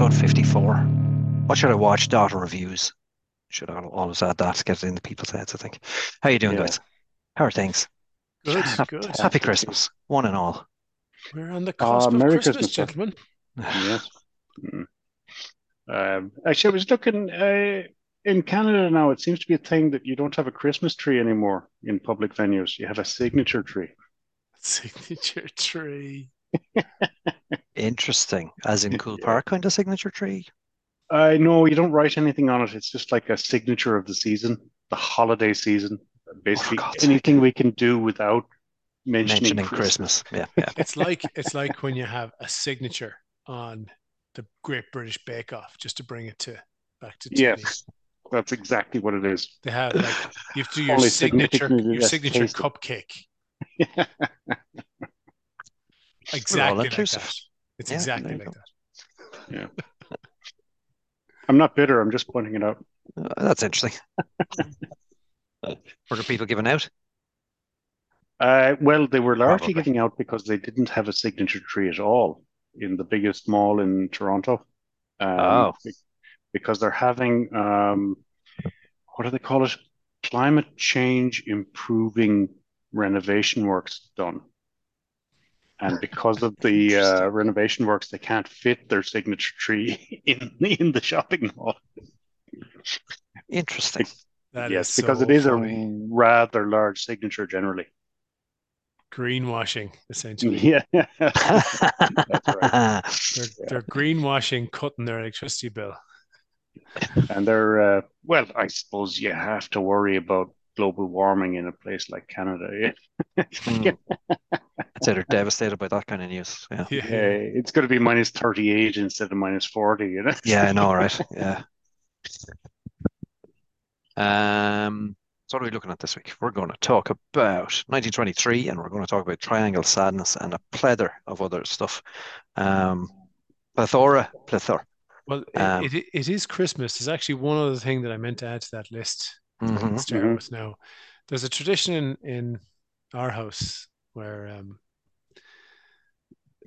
watch? Episode 54. What should I watch? Data reviews. Should I always add that to get it in the people's heads, I think. How you doing, Yeah. guys? How are things? Good, Hap- good. Happy Christmas, one and all. We're on the Ah, cusp of Merry Christmas, Christmas, gentlemen. Yes. Mm. Um, actually, I was looking uh, in Canada now. It seems to be a thing that you don't have a Christmas tree anymore in public venues. You have a signature tree. Signature tree. Interesting. As in Cool Yeah. Park kind of signature tree. Uh, I know you don't write anything on it. It's just like a signature of the season, the holiday season. Basically, oh, God's anything we can do without mentioning, Mentioning Christmas. Yeah, yeah. It's like it's like when you have a signature on the Great British Bake Off, just to bring it to back to TV. Yes, that's exactly what it is. They have like you have to do your Only signature your signature tasty. cupcake. Exactly like that. It's Yeah, exactly there you like that. Yeah. I'm not bitter. I'm just pointing it out. Uh, that's interesting. Were the people giving out? Uh, well, they were largely Probably. giving out because they didn't have a signature tree at all in the biggest mall in Toronto. Um, Oh. because they're having um, what do they call it? Climate change improving renovation works done. And because of the uh, renovation works, they can't fit their signature tree in in the shopping mall. Interesting. That yes, because so it is funny. a rather large signature generally. greenwashing, essentially. Yeah, that's right. They're, they're greenwashing cutting their electricity bill. And they're, uh, well, I suppose you have to worry about global warming in a place like Canada. Yeah. Mm. I'd say they're devastated by that kind of news. Yeah. Yeah. Yeah, it's going to be minus 38 instead of minus 40, you know? Yeah, I know, right? Yeah. Um, so what are we looking at this week? We're going to talk about 1923 and we're going to talk about Triangle Sadness and a plethora of other stuff. Um, plethora, plethora. Well, it, Um, it, it is Christmas. There's actually one other thing that I meant to add to that list. Mhm. Mhm. with now. There's a tradition in, in our house where um,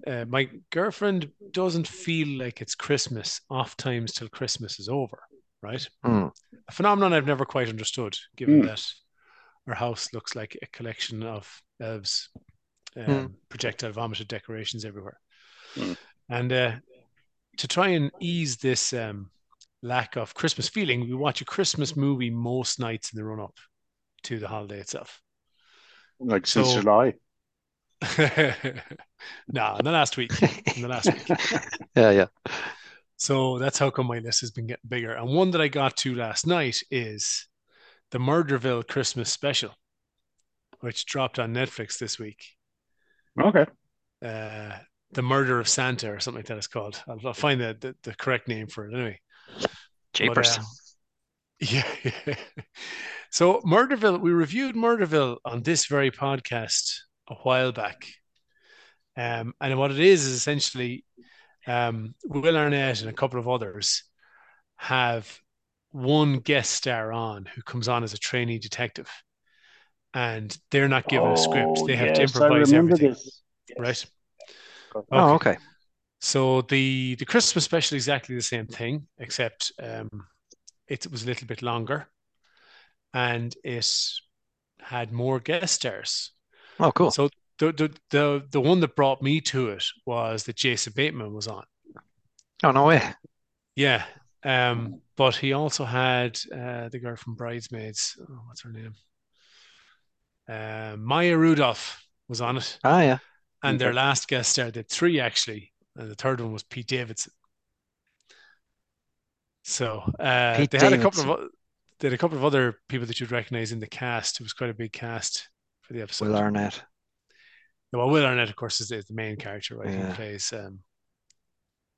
uh, my girlfriend doesn't feel like it's Christmas off times till Christmas is over, right? Mm. A phenomenon I've never quite understood, given Mm. that our house looks like a collection of elves, um, Mm. projectile vomited decorations everywhere. Mm. And uh, to try and ease this um, lack of Christmas feeling, we watch a Christmas movie most nights in the run up to the holiday itself. Like since So- July. no, in the last week. In the last week. Yeah, yeah. So that's how come my list has been getting bigger. And one that I got to last night is the Murderville Christmas special, which dropped on Netflix this week. Okay. Uh, the Murder of Santa, or something like that, it's called. I'll, I'll find the, the the correct name for it anyway. But, Japers. um, yeah. so Murderville, we reviewed Murderville on this very podcast a while back. Um, and what it is is essentially um, Will Arnett and a couple of others have one guest star on who comes on as a trainee detective. And they're not given a script. Oh, They have to yes, I improvise remember everything. this. Yes. Right? Oh, okay. So the the Christmas special exactly the same thing, except um, it was a little bit longer, and it had more guest stars. Oh, cool. So the, the the the one that brought me to it was that Jason Bateman was on. Oh, no way. Yeah, um, but he also had uh, the girl from Bridesmaids. Oh, what's her name? Uh, Maya Rudolph was on it, Ah, yeah. and their last guest star, the three actually, and the third one was Pete Davidson. So uh, they had a couple of they had a couple of other people that you'd recognize in the cast. It was quite a big cast for the episode. Will Arnett. Well, Will Arnett, of course, is the, is the main character, right? Yeah. He plays um,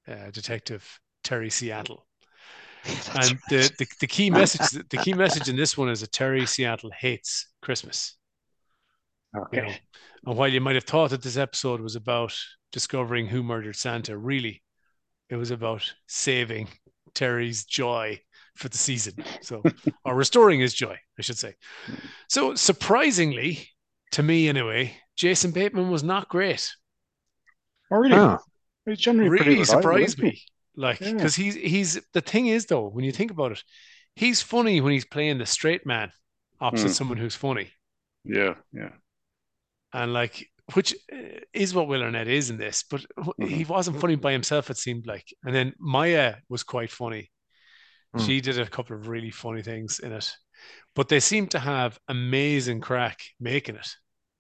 uh, Detective Terry Seattle. That's and right. the, the the key message the key message in this one is that Terry Seattle hates Christmas. You know, Okay. and while you might have thought that this episode was about discovering who murdered Santa, really, it was about saving Terry's joy for the season. So, or restoring his joy, I should say. So, surprisingly, to me anyway, Jason Bateman was not great. Oh, really? Oh, He's generally really reliable, surprised me. Like, Yeah. because he's he's the thing is though, when you think about it, he's funny when he's playing the straight man opposite Hmm. someone who's funny, Yeah, yeah. and like, which uh, is what Will Arnett is in this, but he Mhm. wasn't funny by himself. It seemed like, and then Maya was quite funny. Hmm. She did a couple of really funny things in it, but they seemed to have amazing crack making it.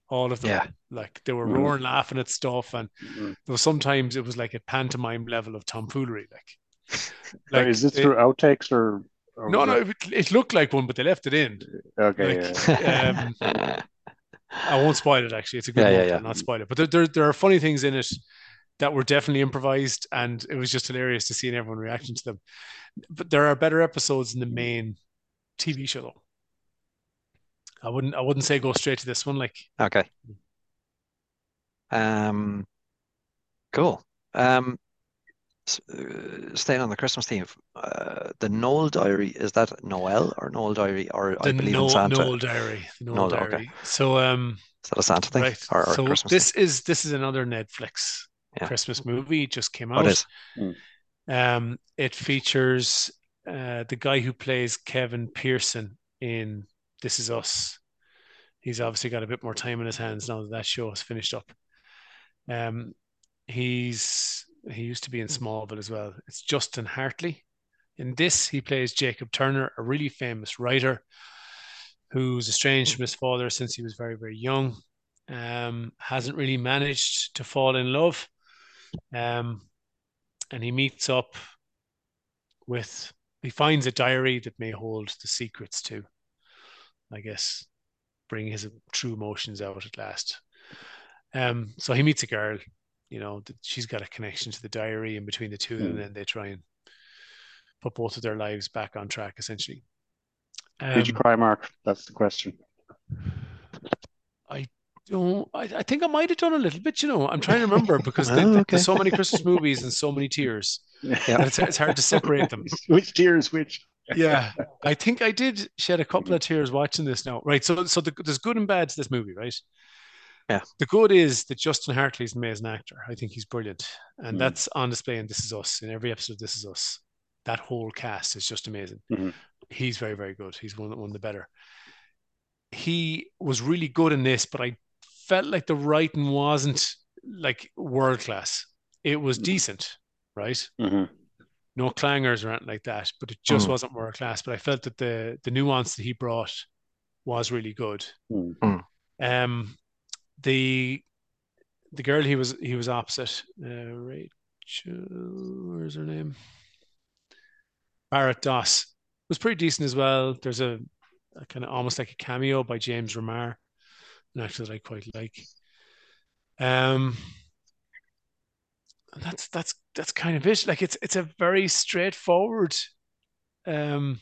All of them, Yeah. like they were Mhm. roaring, laughing at stuff, and Mhm. there was sometimes it was like a pantomime level of tomfoolery. Like, So is this they- through outtakes or? or no, no, it- it, it looked like one, but they left it in. Okay, like- yeah. Um, I won't spoil it. Actually, it's a good Yeah, yeah, one. yeah. I'll not spoil it. But there, there, there are funny things in it that were definitely improvised, and it was just hilarious to see everyone reacting to them. But there are better episodes in the main TV show, though. I wouldn't, I wouldn't say go straight to this one. Like, Okay. Um, cool. Um, staying on the Christmas theme, uh, the Noel Diary, is that Noel or Noel Diary or I the believe in Noel, Santa? Noel Diary, the Noel, Noel, okay. Diary. So, um, Is that a Santa thing right. or, or so Christmas this thing? is this is another Netflix Yeah. Christmas movie. It just came What out. is? Um, it features uh, the guy who plays Kevin Pearson in This Is Us. He's obviously got a bit more time in his hands now that that show is finished up. Um, he's he used to be in Smallville as well. It's Justin Hartley. In this, he plays Jacob Turner, a really famous writer who's estranged from his father since he was very, very young. Um, hasn't really managed to fall in love. Um, and he meets up with he finds a diary that may hold the secrets to i guess bring his true emotions out at last um so he meets a girl you know that she's got a connection to the diary and between the two them Hmm. then they try and put both of their lives back on track essentially Did you Um, cry, Mark? That's the question. I don't I, I think I might have done a little bit, you know. I'm trying to remember because Oh, okay. there's so many Christmas movies and so many tears. Yeah. It's, it's hard to separate them. Which tears? Which? Yeah, I think I did shed a couple of tears watching this now. Right, so so the, there's good and bad to this movie, right? Yeah. The good is that Justin Hartley's an amazing actor. I think he's brilliant, and Mm. that's on display in This Is Us. In every episode, of This Is Us. That whole cast is just amazing. Mhm. He's very very good. He's one one of the better. He was really good in this, but I felt like the writing wasn't like world class. It was Mhm. decent, right? Mhm. no clangers or anything like that, but it just Mm. wasn't world class. But I felt that the the nuance that he brought was really good. Mm. Um, the the girl he was he was opposite, uh, Rachel, where's her name? Barrett Doss was pretty decent as well. There's a, a kind of almost like a cameo by James Remar, an actor that I quite like. Um, that's that's that's kind of it. Like it's it's a very straightforward, um,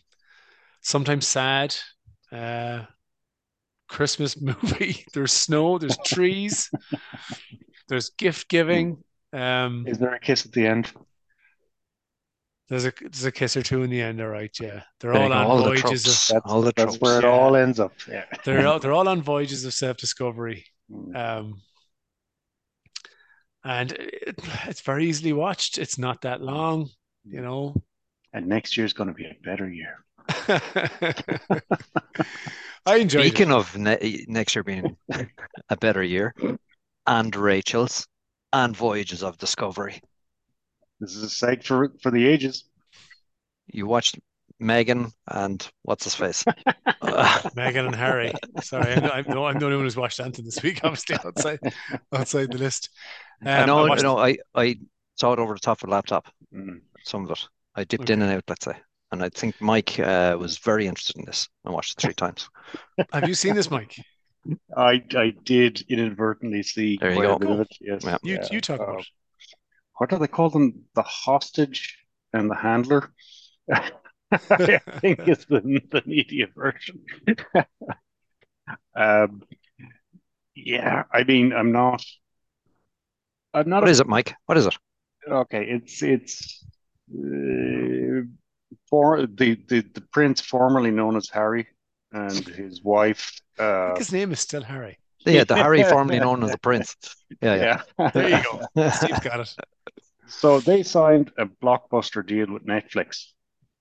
sometimes sad, uh, Christmas movie. There's snow, there's trees, there's gift giving. Um, Is there a kiss at the end? there's a there's a kiss or two in the end. All right, yeah. They're all on all voyages tropes. of That's, All the that's tropes. where it yeah. all ends up. Yeah. they're all, they're all on voyages of self discovery. Mm. Um, and it, it's very easily watched. It's not that long, you know. And next year's going to be a better year. I enjoyed it. Speaking of ne next year being a better year, and Rachel's, and Voyages of Discovery. This is a sight for for the ages. You watched Meghan and what's his face? Meghan and Harry. Sorry, I'm, I'm, no, I'm the only one who's watched Anton this week. Obviously, outside outside the list. I Um, know, watched- I know. I I saw it over the top of the laptop. Mm. Some of it. I dipped in and out, let's say. And I think Mike uh, was very interested in this. I watched it three times. Have you seen this, Mike? I I did inadvertently see There you go. a it. Yes. Yeah. You Yeah. you talk Uh, about it. what do they call them? The hostage and the handler. I think it's the, the media version. um, yeah, I mean, I'm not. I'm not. What a- is it, Mike? What is it? okay, it's it's uh, for the, the the prince formerly known as Harry and his wife. Uh, his name is still Harry. Yeah, the Harry formerly known as the Prince. Yeah, yeah. yeah, There you go. Steve got it. So they signed a blockbuster deal with Netflix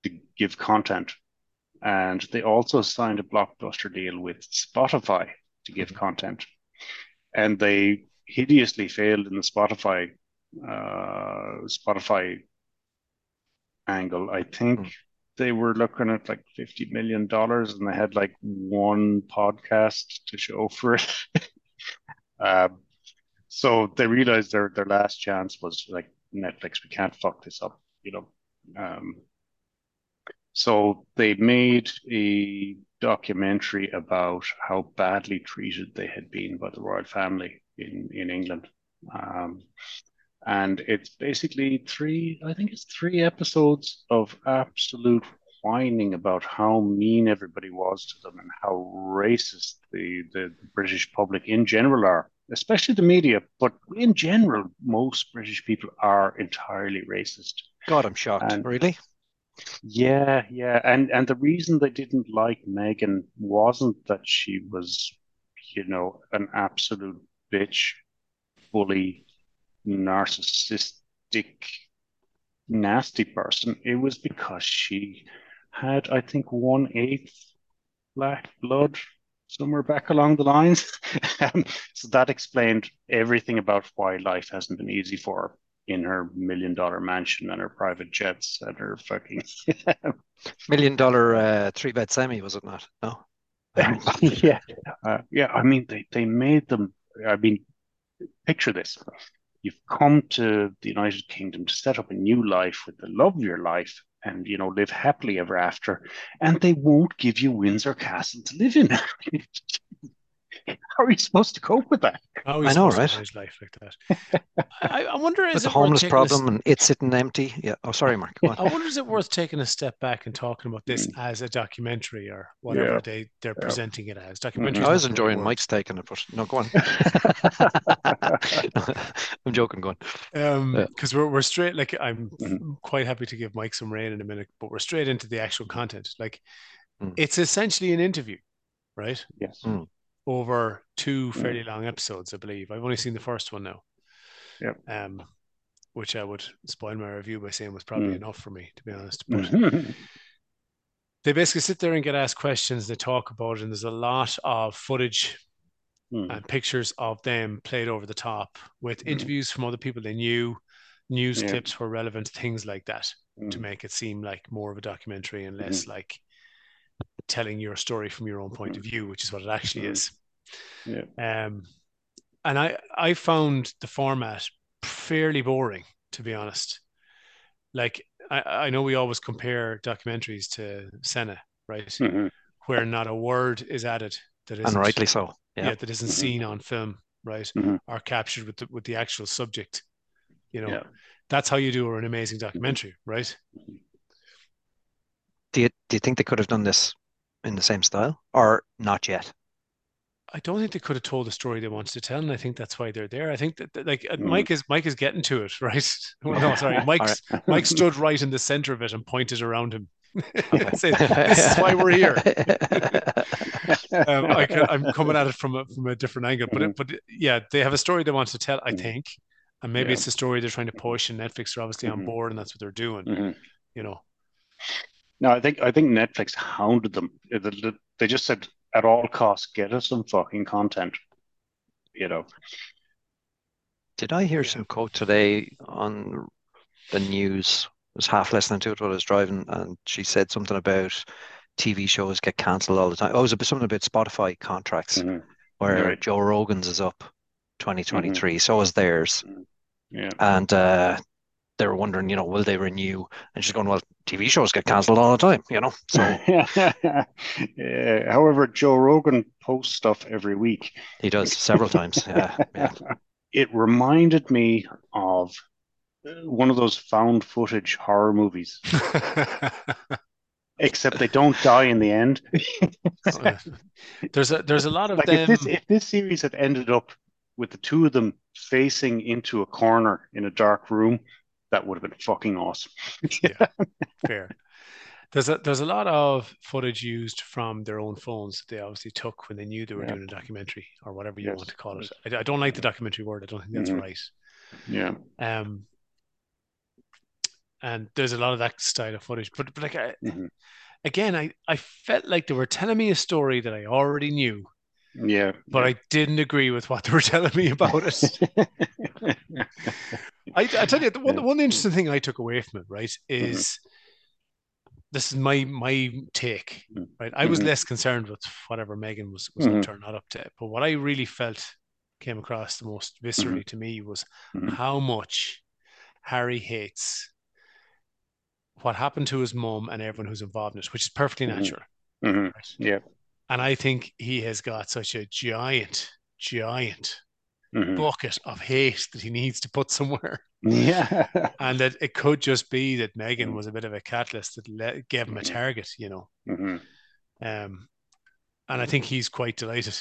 to give content, and they also signed a blockbuster deal with Spotify to give content, and they hideously failed in the Spotify uh, Spotify angle. I think Mm. they were looking at like fifty million dollars, and they had like one podcast to show for it. um, so they realized their their last chance was like Netflix. We can't fuck this up, you know. Um, so they made a documentary about how badly treated they had been by the royal family in in England. Um, and it's basically three, I think it's three episodes of absolute whining about how mean everybody was to them and how racist the, the British public in general are, especially the media, but in general, most British people are entirely racist. God, I'm shocked. And- Really? Yeah, yeah, and and the reason they didn't like Meghan wasn't that she was, you know, an absolute bitch, bully, narcissistic, nasty person. It was because she had, I think, one eighth black blood somewhere back along the lines. Um, so that explained everything about why life hasn't been easy for her in her million dollar mansion and her private jets and her fucking Million dollar uh, three bed semi, was it not? No. yeah, uh, yeah. I mean, they they made them. I mean, picture this: you've come to the United Kingdom to set up a new life with the love of your life, and you know, live happily ever after, and they won't give you Windsor Castle to live in. How are you supposed to cope with that? How are I know, right? to life like that? I, I wonder With is the it worth homeless taking a s- problem and it's sitting empty. Yeah. Oh, sorry, Mark. I wonder is it worth taking a step back and talking about this as a documentary or whatever Mm. Yeah. they they're Yeah. presenting it as. Documentary. I was enjoying Mike's take taking it, but no, go on. I'm joking. Go on. Um, Yeah. because we're we're straight like I'm Mhm. quite happy to give Mike some rain in a minute, but we're straight into the actual content. Like Mm. it's essentially an interview, right? Yes. Mm. Over two Mm. fairly long episodes, I believe. I've only seen the first one now. Yep. Um, which I would spoil my review by saying was probably Mm. enough for me, to be honest. But they basically sit there and get asked questions. They talk about it, and there's a lot of footage Mm. and pictures of them played over the top with Mhm. interviews from other people they knew, news Yeah. clips were relevant, things like that to Mm. make it seem like more of a documentary and less like telling your story from your own point of view, which is what it actually Mhm. is. Yeah. Um, and I I found the format fairly boring, to be honest. Like I, I know we always compare documentaries to Senna, right? Mhm. Where not a word is added that And rightly so. yeah, Yeah. that isn't Mhm. seen on film, right? Mhm. Or captured with the with the actual subject. You know, Yeah. that's how you do an amazing documentary, right? Do you do you think they could have done this in the same style or not yet? I don't think they could have told the story they wanted to tell, and I think that's why they're there. I think that, that, like Mm. Mike is Mike is getting to it, right? Well, no, sorry, Mike's Mike stood right in the center of it and pointed around him. Saying, this is why we're here. Um, I can, I'm coming at it from a from a different angle, but it, but yeah, they have a story they want to tell, I Mhm. think, and maybe Yeah. it's the story they're trying to push, and Netflix are obviously on Mhm. board, and that's what they're doing. Mhm. You know, No, I think I think Netflix hounded them. They- They they just said, at all costs, get us some fucking content. You know. Did I hear some quote today on the news? I was half listening to it while I was driving, and she said something about TV shows get cancelled all the time. Oh, it was something about Spotify contracts Mhm. where Right. Joe Rogan's is up 2023, so is theirs. Yeah. And uh, they were wondering, you know, will they renew? And she's going, well, TV shows get cancelled all the time, you know. So Yeah. However, Joe Rogan posts stuff every week. he does several times. Yeah, yeah. It reminded me of uh, one of those found footage horror movies, except they don't die in the end. there's a there's a lot of Like them. if this if this series had ended up with the two of them facing into a corner in a dark room, that would have been fucking awesome. Fair. There's a there's a lot of footage used from their own phones that they obviously took when they knew they were Yeah. doing a documentary or whatever you Yes. want to call it. I, I don't like the documentary word. I don't think that's Mhm. right. Yeah. Um, and there's a lot of that style of footage. But but like I, Mhm. again, I I felt like they were telling me a story that I already knew, Yeah. but I didn't agree with what they were telling me about it. I, I tell you, the one, the one interesting thing I took away from it, right, is this is my my take, Mhm. right? I was Mhm. less concerned with whatever Meghan was was up Mhm. to or not up to, but what I really felt came across the most viscerally to me was how much Harry hates what happened to his mum and everyone who's involved in it, which is perfectly natural. Right? Yeah. And I think he has got such a giant, giant Mhm. bucket of hate that he needs to put somewhere. Yeah. And that it could just be that Meghan Mm. was a bit of a catalyst that let, gave him a Mhm. target, you know. Mhm. Um, and I think he's quite delighted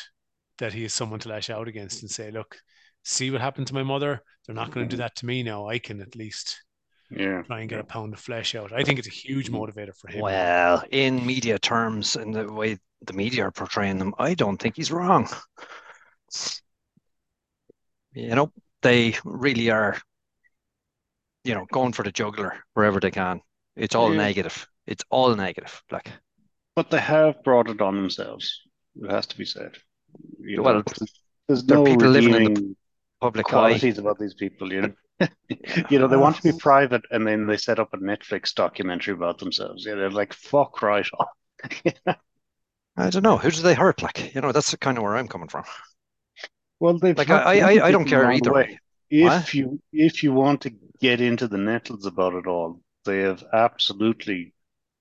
that he has someone to lash out against and say, look, see what happened to my mother. They're not going to do Mhm. that to me now. I can at least Yeah. try and get a pound of flesh out. I think it's a huge Mhm. motivator for him. Well, in media terms, in the way the media are portraying them, I don't think he's wrong. You know, they really are, you know, going for the juggler wherever they can. It's all Yeah. negative. It's all negative. Like, But they have brought it on themselves. It has to be said. You know, Well, there's no people living in the public eye. qualities about these people. You know, you know, they want to be private, and then they set up a Netflix documentary about themselves. Yeah, they're like, "Fuck right off." I don't know. Who do they hurt? Like, you know, that's kind of where I'm coming from. Well, they've Like, I, I, I don't care either way. If What? you if you want to get into the nettles about it all, they have absolutely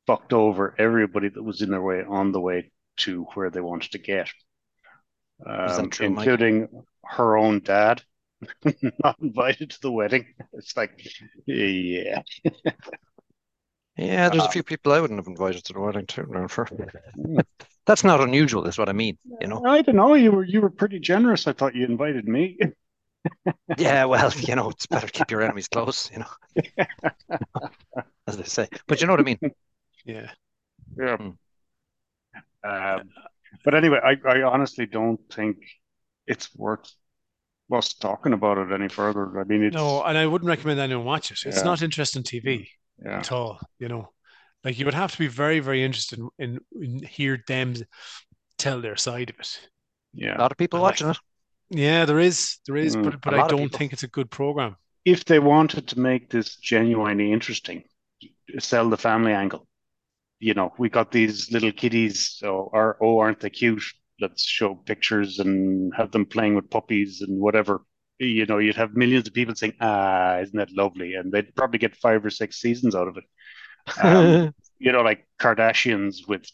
fucked over everybody that was in their way on the way to where they wanted to get, um, true, Mike? including her own dad, not invited to the wedding. It's like, yeah, Yeah, there's a Um, few people I wouldn't have invited to the wedding too. For that's not unusual, is what I mean. You know. I don't know. You were you were pretty generous. I thought you invited me. Yeah, well, you know, it's better to keep your enemies close. You know, as they say. But you know what I mean. Yeah. Yeah. Hmm. Um, but anyway, I, I honestly don't think it's worth us talking about it any further. I mean, it's No, and I wouldn't recommend anyone watch it. It's Yeah. not interesting TV yeah, at all, you know. Like you would have to be very, very interested in, in, in hear them tell their side of it. Yeah, a lot of people I like- watching it. Yeah, there is, there is, Mm, but but a I lot of don't think it's a good program. If they wanted to make this genuinely interesting, sell the family angle. You know, we got these little kiddies, so are oh, aren't they cute? Let's show pictures and have them playing with puppies and whatever. You know, you'd have millions of people saying, "Ah, isn't that lovely?" And they'd probably get five or six seasons out of it. Um, you know, like Kardashians with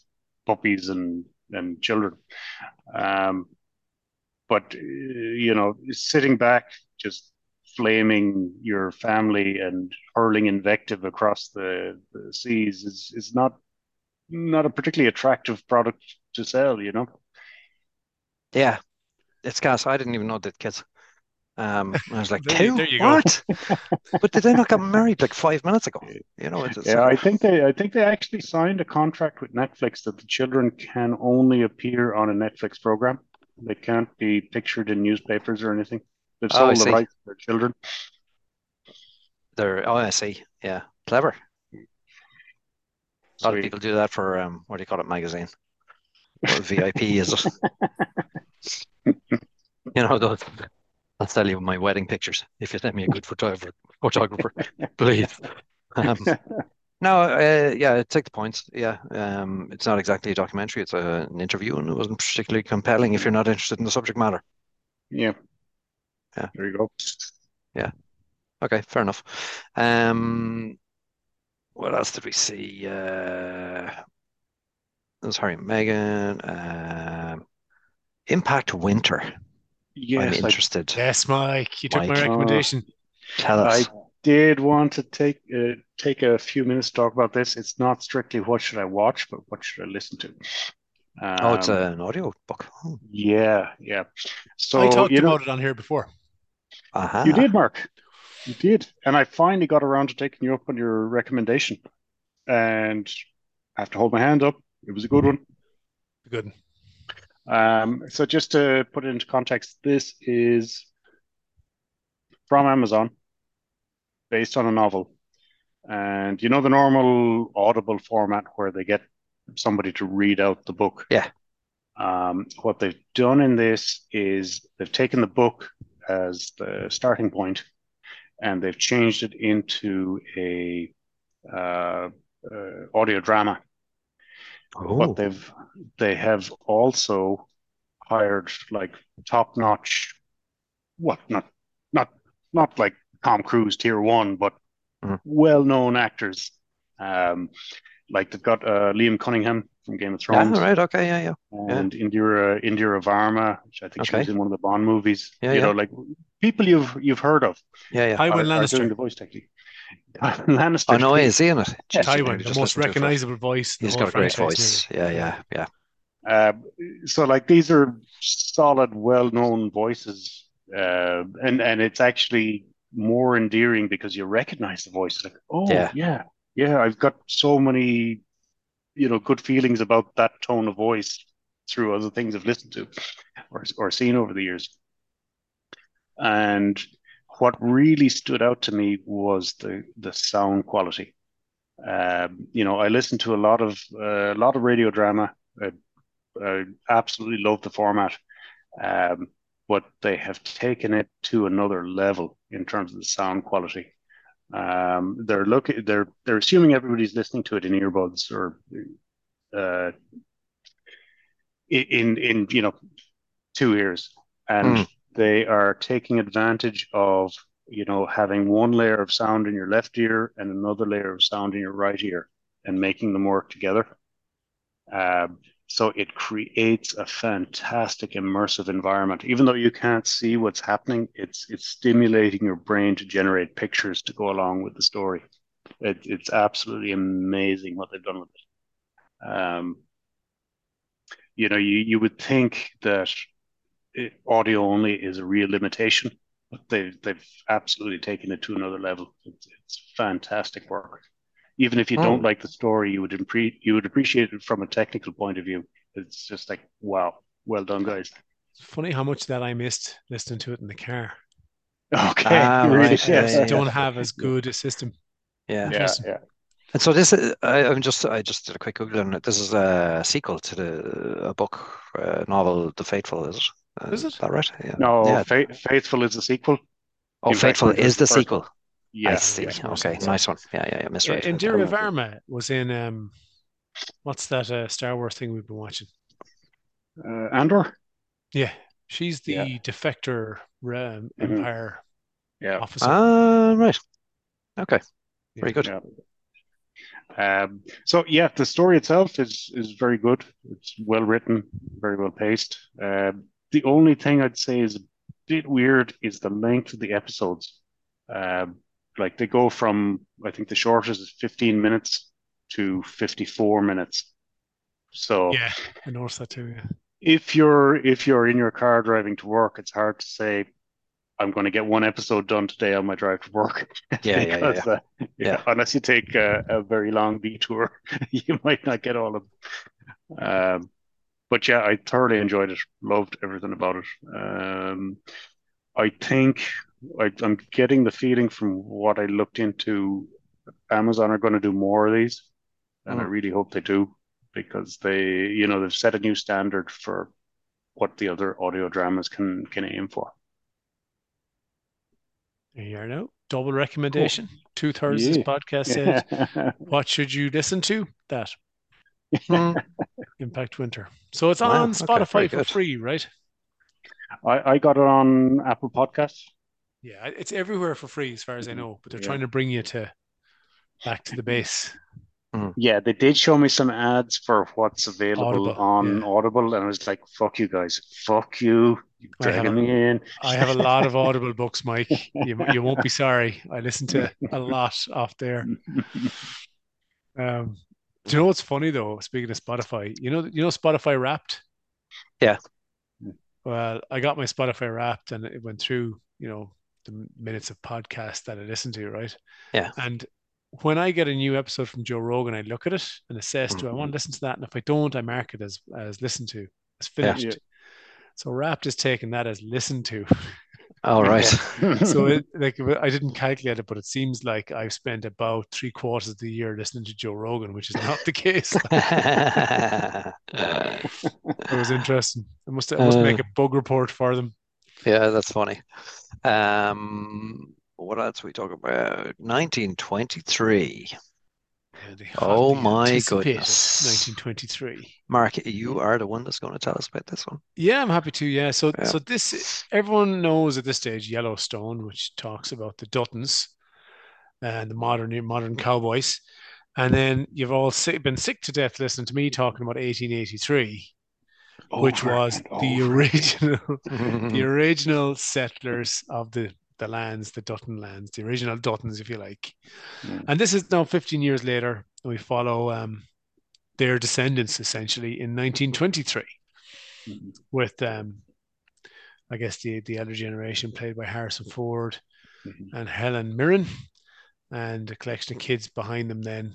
puppies and and children. Um, but uh, you know, sitting back, just flaming your family and hurling invective across the, the seas is is not not a particularly attractive product to sell. You know. yeah, it's gas. I didn't even know that kids. Um, I was like, There you- two? there. What? but did they not get married like five minutes ago? You know, it's, it's Yeah, I think they I think they actually signed a contract with Netflix that the children can only appear on a Netflix program. They can't be pictured in newspapers or anything. They've Oh, sold the rights to their children. they're. Oh, I see. Yeah, clever. A lot So of people do that for um, what do you call it, magazine? What VIP is it? You know, those, I'll sell you my wedding pictures if you send me a good photographer, photographer, please. Um, no, uh, yeah, take the points. Yeah, um, it's not exactly a documentary; it's a, an interview, and it wasn't particularly compelling if you're not interested in the subject matter. yeah. Yeah. There you go. Yeah. Okay, fair enough. Um, what else did we see? Uh, there's Harry and Meghan. Um, Impact Winter. I'm Yes, I interested. Yes, Mike, you took Mike. my recommendation. Tell us. I did want to take uh, take a few minutes to talk about this. It's not strictly what should I watch, but what should I listen to? Oh, it's Um, an audio book. Oh, yeah, yeah. So I talked you know, about it on here before. aha. you did, Mark. You did, and I finally got around to taking you up on your recommendation. And I have to hold my hand up. It was a good one. Good. Um, so just to put it into context, this is from Amazon, based on a novel. And you know the normal Audible format where they get somebody to read out the book. Yeah. Um, what they've done in this is they've taken the book as the starting point, and they've changed it into a uh, uh, audio drama. Oh, But they've they have also hired like top notch, what not not not like Tom Cruise tier one, but Mhm. well known actors. Um, like they've got uh, Liam Cunningham from Game of yeah, Thrones right, okay, yeah, yeah, and Indira Indira Varma, which I think she Okay. was in one of the Bond movies. Yeah, you yeah. know, like people you've you've heard of yeah, yeah. Tywin are, are doing the voice technique. Lannister. Oh no, too. is he in it? Jeez, Tywin, maybe the most listen it recognizable voice. He's got a great franchise, voice. Yeah, yeah, yeah. Uh, so like these are solid, well-known voices, uh, and and it's actually more endearing because you recognize the voice. Like, oh Yeah. yeah, yeah, I've got so many, you know, good feelings about that tone of voice through other things I've listened to or or seen over the years. And what really stood out to me was the the sound quality. Um, you know, I listened to a lot of uh, a lot of radio drama. I, I absolutely love the format, um, but they have taken it to another level in terms of the sound quality. Um, they're looking, they're they're assuming everybody's listening to it in earbuds or uh, in in you know two ears, and Mm. They are taking advantage of you know having one layer of sound in your left ear and another layer of sound in your right ear, and making them work together. Um, so it creates a fantastic immersive environment. Even though you can't see what's happening, it's it's stimulating your brain to generate pictures to go along with the story. It, it's absolutely amazing what they've done with it. Um, you know, you, you would think that it, audio only is a real limitation, but they've they've absolutely taken it to another level. It's, it's fantastic work. Even if you don't Hmm. like the story, you would impre- you would appreciate it from a technical point of view. It's just like wow, well done, guys. It's funny how much that I missed listening to it in the car. Okay, Ah, really, right. I Yeah, yeah, don't yeah. have as good a system. Yeah. yeah, yeah. And so this, is, I, I'm just, I just did a quick Google on it. This is a sequel to the a book, uh, novel, The Faithful, is it? Uh, Is it? that right? Yeah. No, Yeah. Fa- Faithful is the sequel. Oh, In Faithful it is the the sequel. Yeah, I see. yeah. Okay, nice one. Yeah, yeah, yeah. Misread. And Yeah. Indira Varma was in um, what's that uh, Star Wars thing we've been watching? Uh, Andor. Yeah, she's the Yeah. defector um, Mhm. Empire Yeah. officer. Ah, right. Okay. Very good. Yeah. Um, so yeah, the story itself is is very good. It's well written, very well paced. Um, the only thing I'd say is a bit weird is the length of the episodes. Um, like they go from I think the shortest is 15 minutes to 54 minutes. So Yeah, I noticed that too. Yeah. if you're if you're in your car driving to work, it's hard to say I'm going to get one episode done today on my drive to work. Yeah, yeah, yeah, uh, yeah, Yeah. unless you take a, a very long detour, you might not get all of them. Um, but yeah, I thoroughly enjoyed it. Loved everything about it. Um, I think I, I'm getting the feeling from what I looked into, Amazon are going to do more of these, and I Mm. really hope they do because they, you know, they've set a new standard for what the other audio dramas can can aim for. There you are now. Double recommendation. Two thirds of this podcast said, "What should you listen to?" That. Impact Winter. So it's Wow, on Spotify very for good. free, right? I, I got it on Apple Podcasts. Yeah, it's everywhere for free as far as I know, but they're Yeah. trying to bring you to back to the base. Yeah, they did show me some ads for what's available Audible, on yeah. Audible, and I was like, "Fuck you guys, fuck you, You're I have dragging a- me in." I have a lot of Audible books, Mike. You, you won't be sorry. I listen to a lot off there. Um, do you know what's funny though? Speaking of Spotify, you know, you know Spotify Wrapped. Yeah. Well, I got my Spotify Wrapped, and it went through, you know, the minutes of podcasts that I listened to, right? Yeah. And when I get a new episode from Joe Rogan, I look at it and assess: Do I Mm-hmm. want to listen to that? And if I don't, I mark it as as listened to, as finished. Yeah. So Wrapped is taking that as listened to. All right. So it, like I didn't calculate it, but it seems like I've spent about three quarters of the year listening to Joe Rogan, which is not the case. It was interesting. I must I must Uh, make a bug report for them. yeah, that's funny. Um, what else we talk about? 1923. Oh my goodness. 1923. Mark, you are the one that's going to tell us about this one. Yeah, I'm happy to. Yeah. So Yeah. so this everyone knows at this stage Yellowstone, which talks about the Duttons and the modern modern cowboys. And then you've all sick, been sick to death listening to me talking about 1883, which was the original Mm-hmm. the original settlers of the the lands, the Dutton lands, the original Duttons, if you like. Mm. And this is now 15 years later. and We follow um, their descendants essentially in 1923 Mhm. with, um, I guess, the the elder generation played by Harrison Ford Mhm. and Helen Mirren, and a collection of kids behind them. Then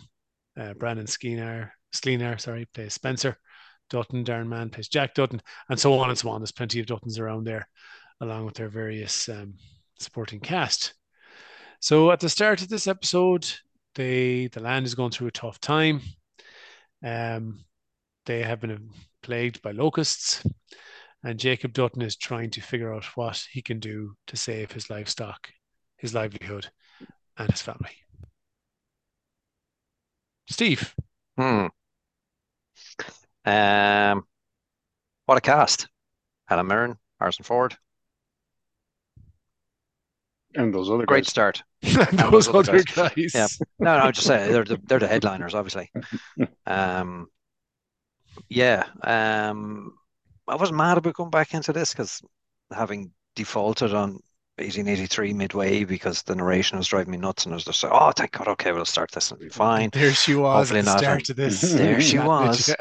uh, Brandon Skeenar, Skeenar, sorry, plays Spencer Dutton. Darren Mann plays Jack Dutton, and so on and so on. There's plenty of Duttons around there, along with their various um, supporting cast. So at the start of this episode, they the land is going through a tough time. Um, they have been plagued by locusts, and Jacob Dutton is trying to figure out what he can do to save his livestock, his livelihood, and his family. Steve, Hmm. Um, what a cast. Helen Mirren, Harrison Ford. And those other Great guys. start. those those other other guys. guys. Yeah. No, no, just say they're the, they're the headliners, obviously. Um, yeah. Um, I wasn't mad about going back into this because having defaulted on 1883 midway because the narration was driving me nuts, and I was just like, oh, thank God, okay, we'll start this and it'll be fine. There she was Hopefully at the not. start of this. There she was.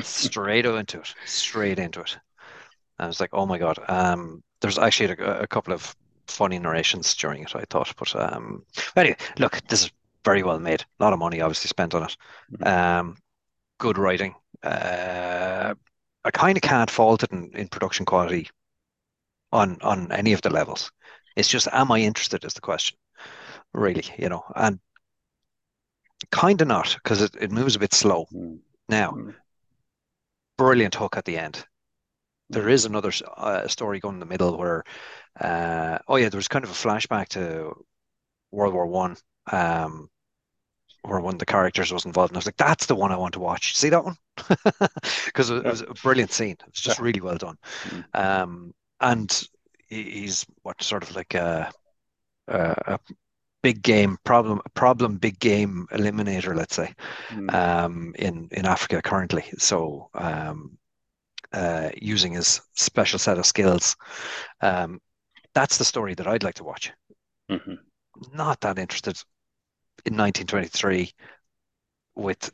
straight into it, straight into it. I was like, oh my God. Um, there's actually a, a couple of funny narrations during it, I thought. But um, anyway, look, this is very well made. A lot of money obviously spent on it. Um, good writing. Uh, I kind of can't fault it in, in production quality on on any of the levels. It's just, am I interested? Is the question, really? You know, and kind of not because it, it moves a bit slow. Mm. Now, Mm. brilliant hook at the end. There is another uh, story going in the middle where, uh, oh yeah, there was kind of a flashback to World War One, um, where one of the characters was involved, and I was like, that's the one I want to watch. See that one? Because it, it was a brilliant scene. It was just Yeah. really well done. Mm. Um, and he- he's what sort of like a, a, a big game problem, a problem big game eliminator, let's say Mm. um, in in Africa currently. So um, uh, using his special set of skills, um, that's the story that I'd like to watch. Mhm. Not that interested in 1923 with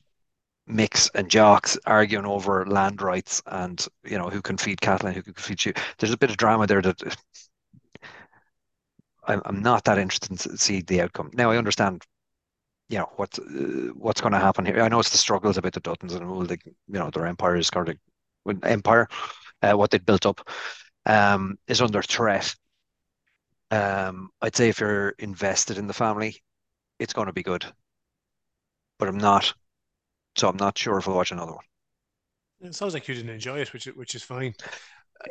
Mix and Jocks arguing over land rights and you know who can feed cattle and who can feed sheep. There's a bit of drama there that I'm, I'm not that interested in see the outcome. Now I understand you know what uh, what's going to happen here. I know it's the struggles about the Duttons and all the you know their empire is kind of empire, uh, what they built up, um, is under threat. Um, I'd say if you're invested in the family, it's going to be good, but I'm not, so I'm not sure if I'll watch another one. It sounds like you didn't enjoy it, which is- which is fine.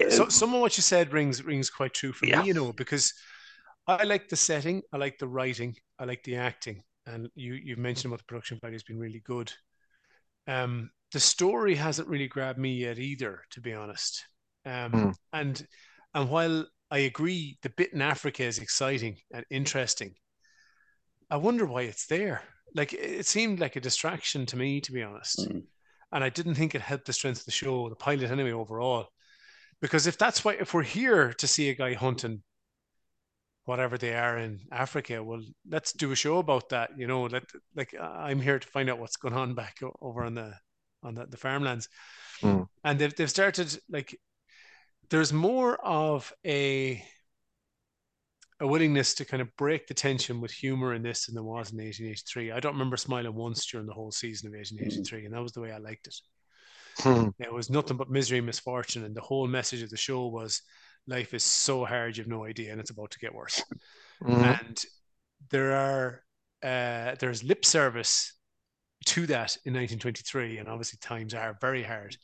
So some of what you said rings rings quite true for Yeah. me, you know, because I like the setting, I like the writing, I like the acting, and you you've mentioned about the production value has been really good. Um, the story hasn't really grabbed me yet either, to be honest. Um, Hmm. and and while I agree the bit in Africa is exciting and interesting, I wonder why it's there. Like it it seemed like a distraction to me, to be honest. Mm. And I didn't think it helped the strength of the show, the pilot anyway, overall. Because if that's why, if we're here to see a guy hunting whatever they are in Africa, well, let's do a show about that. You know, let like I'm here to find out what's going on back over on the on the, the farmlands. Mm. And they've they've started like there's more of a a willingness to kind of break the tension with humor in this than there was in 1883. I don't remember smiling once during the whole season of 1883, and that was the way I liked it. Hmm. It was nothing but misery and misfortune, and the whole message of the show was life is so hard you've no idea and it's about to get worse. Mhm. And there are uh, there's lip service to that in 1923, and obviously times are very hard.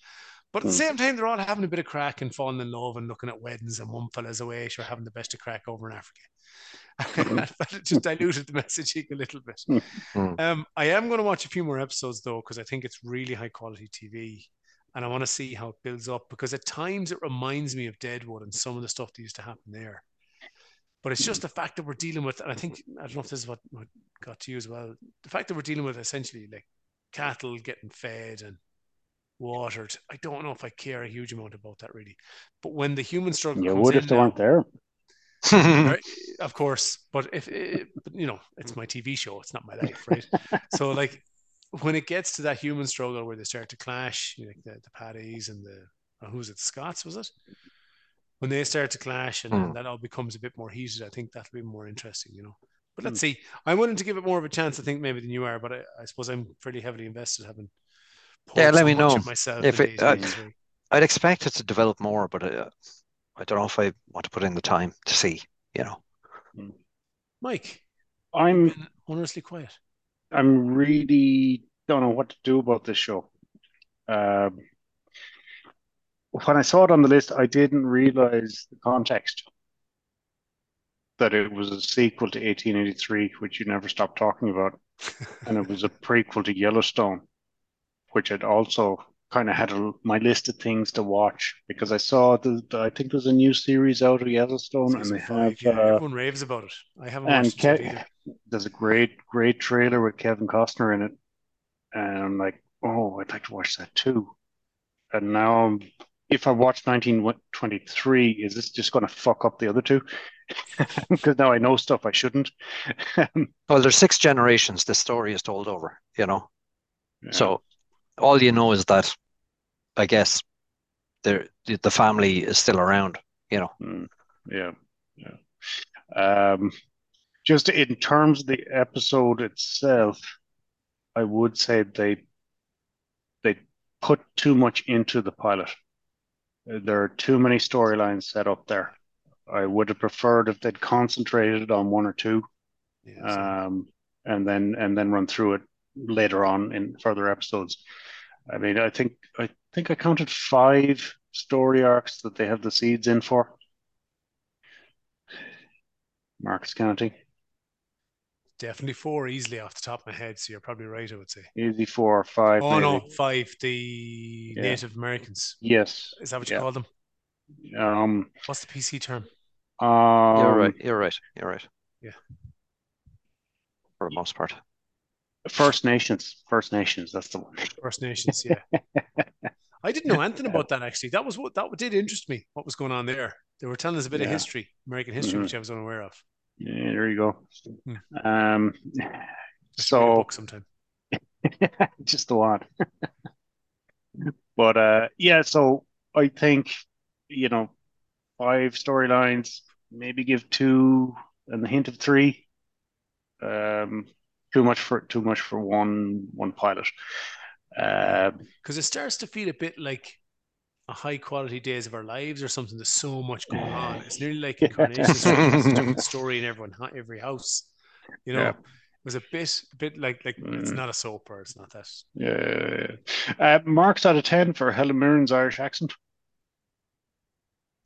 But at the Mm. same time, they're all having a bit of crack and falling in love and looking at weddings, and one fella's away, sure, having the best of crack over in Africa. I felt it just diluted the messaging a little bit. Mm. Um, I am going to watch a few more episodes though, because I think it's really high quality TV, and I want to see how it builds up. Because at times it reminds me of Deadwood and some of the stuff that used to happen there. But it's just the fact that we're dealing with, and I think I don't know if this is what, what got to you as well. The fact that we're dealing with essentially like cattle getting fed and watered. I don't know if I care a huge amount about that really. But when the human struggle You would if they now- weren't there. Of course, but if it, you know, it's my TV show, it's not my life, right? so like when it gets to that human struggle where they start to clash, you know, the, the Paddies and the uh, who's it, Scots was it? When they start to clash and, Hmm. and that all becomes a bit more heated, I think that'll be more interesting, you know. But let's see. I'm willing to give it more of a chance, I think, maybe than you are, but I, I suppose I'm fairly heavily invested, having Yeah, let so me much know myself if it- these uh. I'd expect it to develop more, but uh, I don't know if I want to put in the time to see. You know, Mike, I'm honestly quiet. I'm really don't know what to do about this show. Um, when I saw it on the list, I didn't realize the context that it was a sequel to 1883, which you never stopped talking about, and it was a prequel to Yellowstone, which I'd also kind of had a, my list of things to watch because I saw the, the I think there's a new series out of Yellowstone, and they five, have yeah, uh, everyone raves about it. I haven't and watched it Ke- either. there's a great, great trailer with Kevin Costner in it. And I'm like, oh, I'd like to watch that too. And now, I'm- if I watch 1923, is this just going to fuck up the other two? Because now I know stuff I shouldn't. well, there's six generations this story is told over. You know, Yeah. so all you know is that, I guess, the the family is still around. You know, Mm, yeah, yeah. Um, just in terms of the episode itself, I would say they they put too much into the pilot. There are too many storylines set up there. I would have preferred if they'd concentrated on one or two, Yeah, so- um, and then and then run through it later on in further episodes. I mean, I think I think I counted five story arcs that they have the seeds in for. Marcus counting. definitely four easily off the top of my head. So you're probably right. I would say. easy four or five. Oh no, maybe. five. The Yeah. Native Americans. Yes. Is that what you Yeah. call them? Um. What's the PC term? um, you're right. You're right. You're right. Yeah. For the most part. First Nations. First Nations. That's the one. First Nations. Yeah. I didn't know anything about that actually. That was what that did interest me. What was going on there? They were telling us a bit of history, American history, Mhm. which I was unaware of. Yeah, there you go. Hmm. Um. I should read a So sometime. just a lot. But uh, yeah. So I think you know five storylines. Maybe give two and the hint of three. Um. Too much for too much for one one pilot. Uh, because it starts to feel a bit like a high quality days of our lives or something. There's so much going on. It's nearly like Incarnation Street a different story in everyone every house. You know, Yeah. it was a bit a bit like like it's Mm. not a soap or it's not that. Yeah. Uh, marks out of 10 for Helen Mirren's Irish accent.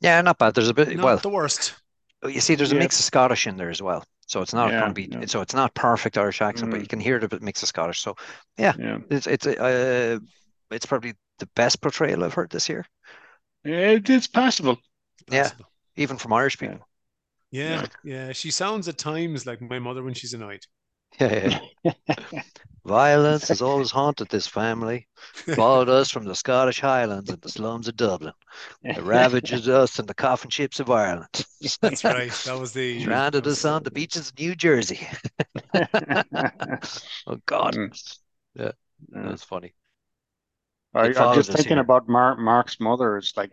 Yeah, not bad. There's a bit. Not well, the worst. you see, there's a Yeah. mix of Scottish in there as well. So it's not Yeah, going to be. yeah. So it's not perfect Irish accent, but Mm. you can hear the bit mix of Scottish. So Yeah. it's it's uh, it's probably the best portrayal I've heard this year, It, it's passable. Yeah. Possible. even from Irish Yeah. people. Yeah, yeah. She sounds at times like my mother when she's annoyed. Yeah, yeah, yeah. Violence has always haunted this family, followed us from the Scottish Highlands and the slums of Dublin. It ravages us in the coffin ships of Ireland. That's right. That was the Stranded us on the beaches of New Jersey. Oh God, Mm. Yeah. that's funny. I, I'm just thinking here. about Mark, Mark's mother. It's like,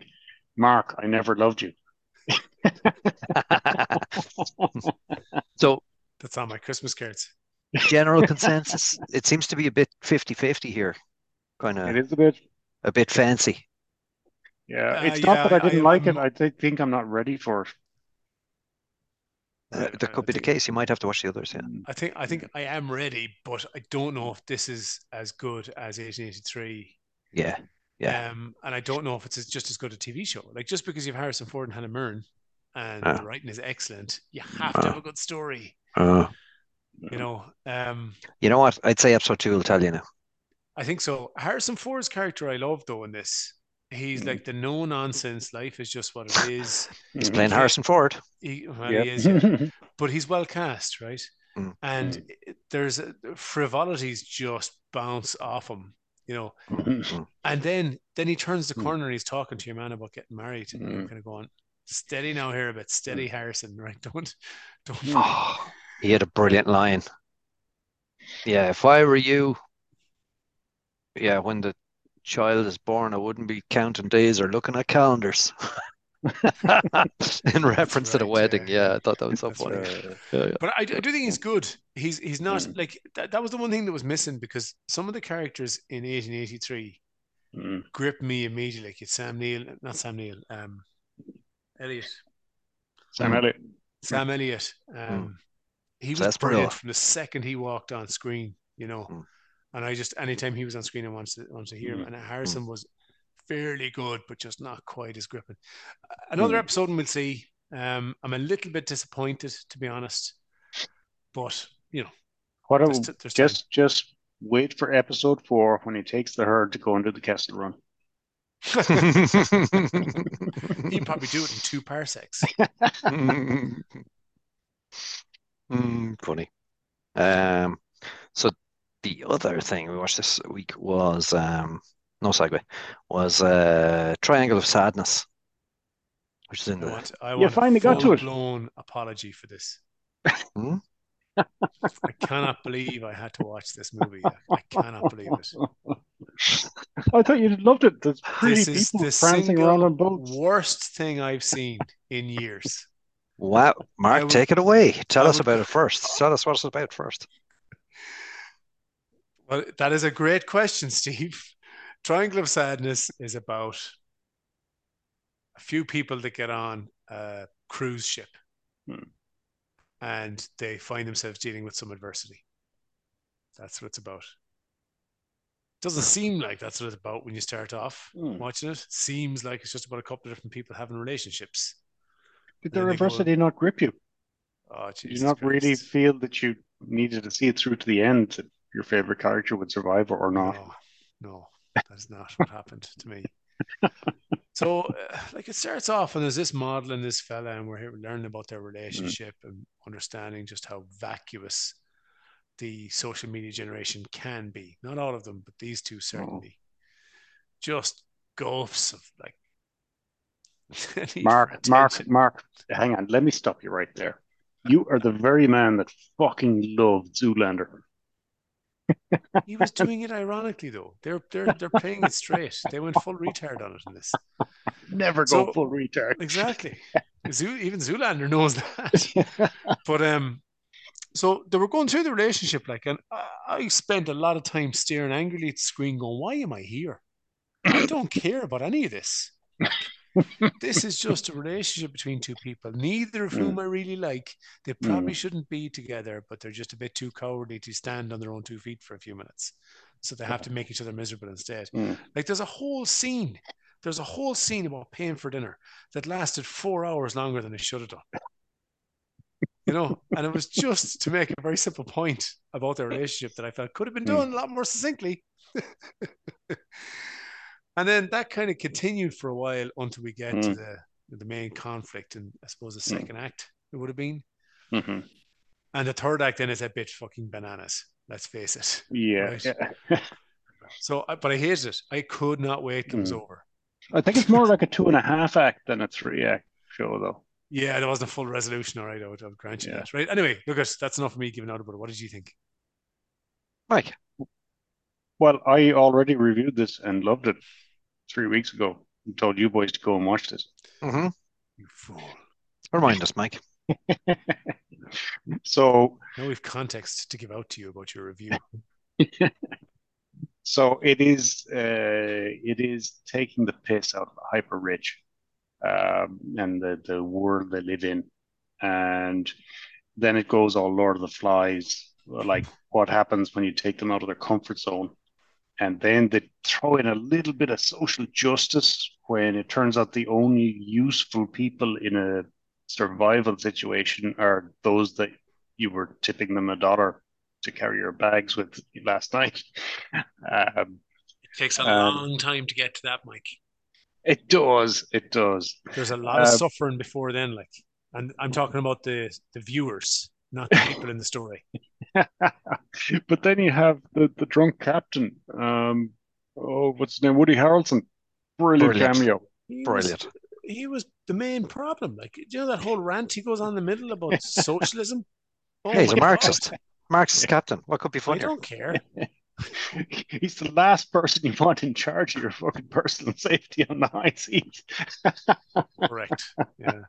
Mark, I never loved you. So That's on my Christmas cards. General consensus, it seems to be a bit 50-50 here, kind of It is a bit. a bit fancy. Yeah, Uh, it's yeah, not that I I- didn't I- like it. I'm- I thi- think I'm not ready for it. Uh, that could be the case. You might have to watch the others. Yeah. I think I think I am ready, but I don't know if this is as good as 1883. Yeah. Yeah. Um, and I don't know if it's just as good a TV show. Like just because you have Harrison Ford and Helen Mirren, and Ah. the writing is excellent, you have to have Ah. a good story. Uh, You know. Um, you know what? I'd say episode two will tell you now. I think so. Harrison Ford's character I love though in this. He's Mm. like the no nonsense. Life is just what it is. He's playing Okay. Harrison Ford. He, well, Yep. he is, yeah. but he's well cast, right? Mm. And it- there's a, frivolities just bounce off him, you know. Mhm. And then then he turns the Mm. corner and he's talking to your man about getting married, and you're Mm. kind of going, steady now here a bit, steady Harrison, right? Don't don't. He had a brilliant line. Yeah, if I were you, yeah, when the child is born, I wouldn't be counting days or looking at calendars. In reference to the wedding. yeah. Yeah, I thought that was so That's funny. right. Yeah, yeah. But I, I do think he's good. He's he's not Mm. like that, that was the one thing that was missing because some of the characters in 1883 mm. gripped me immediately. Like it's Sam Neill, not Sam Neill, um, Elliott, Sam Mm. Elliott. Sam Elliott. Um, he was brilliant from the second he walked on screen. You know, Mm. and I just anytime he was on screen, I wanted to wanted to hear him. Mm. And Harrison was fairly good, but just not quite as gripping. Another Mm. episode, and we'll see. Um, I'm a little bit disappointed, to be honest, but you know, What a, there's, t- there's time. just just wait for episode four when he takes the herd to go into the Kessel Run. he can probably do it in two parsecs. Mm, funny. Um, so the other thing we watched this week was um, no segue was uh, Triangle of Sadness, which is in I the want, I You want finally got to it. full-blown apology for this. Hmm? I cannot believe I had to watch this movie. I cannot believe it. I thought you loved it. There's pretty This is people the prancing around single on boats. worst thing I've seen in years. Wow, Mark, would- take it away. Tell I us would- about it first. Tell us what it's about first. Well, that is a great question, Steve. Triangle of Sadness is about a few people that get on a cruise ship Hmm. and they find themselves dealing with some adversity. That's what it's about. Doesn't seem like that's what it's about when you start off Hmm. watching it. Seems like it's just about a couple of different people having relationships. Did Then the they go- adversity not grip you? Oh, Did you not really Christ. feel that you needed to see it through to the end that your favorite character would survive or not? No, no, that's not what happened to me. So, uh, like, it starts off, and there's this model and this fella, and we're here learning about their relationship and understanding just how vacuous the social media generation can be. Not all of them, but these two certainly. Just gulfs of like. Mark, Mark. Mark, hang on. Let me stop you right there. You are the very man that fucking loved Zoolander. He was doing it ironically, though. They're they're they're playing it straight. They went full retard on it in this. Never go So- full retard. Exactly. Zoo, even Zoolander knows that. But um, so they were going through the relationship, like, and I, I spent a lot of time staring angrily at the screen, going, "Why am I here? I don't care about any of this. This is just a relationship between two people, neither of whom mm. I really like. They probably mm. shouldn't be together, but they're just a bit too cowardly to stand on their own two feet for a few minutes, so they have to make each other miserable instead. Mm. Like, there's a whole scene." There's a whole scene about paying for dinner that lasted four hours longer than it should have done. You know, and it was just to make a very simple point about their relationship that I felt could have been mm. done a lot more succinctly. and then that kind of continued for a while until we get to Mm. the the main conflict and I suppose the Mm. second act it would have been. Mhm. And the third act then is a bit fucking bananas. Let's face it. Yeah, Right. yeah. So, but I hated it. I could not wait till it was Mm. over. I think it's more like a two and a half act than a three act show, though. Yeah, there wasn't a full resolution. All right, I would, I would grant you Yeah. that. Right. Anyway, Lucas, that's enough for me giving out about it. What did you think? Mike, Well, I already reviewed this and loved it three weeks ago and told you boys to go and watch this. hmm You fool. remind us, Mike. So, Now we've context to give out to you about your review. so it is uh, it is taking the piss out of the hyper rich um, and the, the world they live in. And then it goes all Lord of the Flies, like what happens when you take them out of their comfort zone. And then they throw in a little bit of social justice when it turns out the only useful people in a survival situation are those that you were tipping them a dollar to carry your bags with last night. Um, it takes a um, long time to get to that, Mike. It does. It does. There's a lot of uh, suffering before then, like, and I'm talking about the the viewers, not the people in the story. but then you have the the drunk captain. Um, oh, what's his name? Woody Harrelson. Brilliant, Brilliant. cameo. He Brilliant. Was, he was the main problem. Like, you know that whole rant he goes on in the middle about socialism. Oh hey, he's a Marxist. God. Marxist captain. What could be funnier? I don't care. He's the last person you want in charge of your fucking personal safety on the high seat. Correct. Yeah.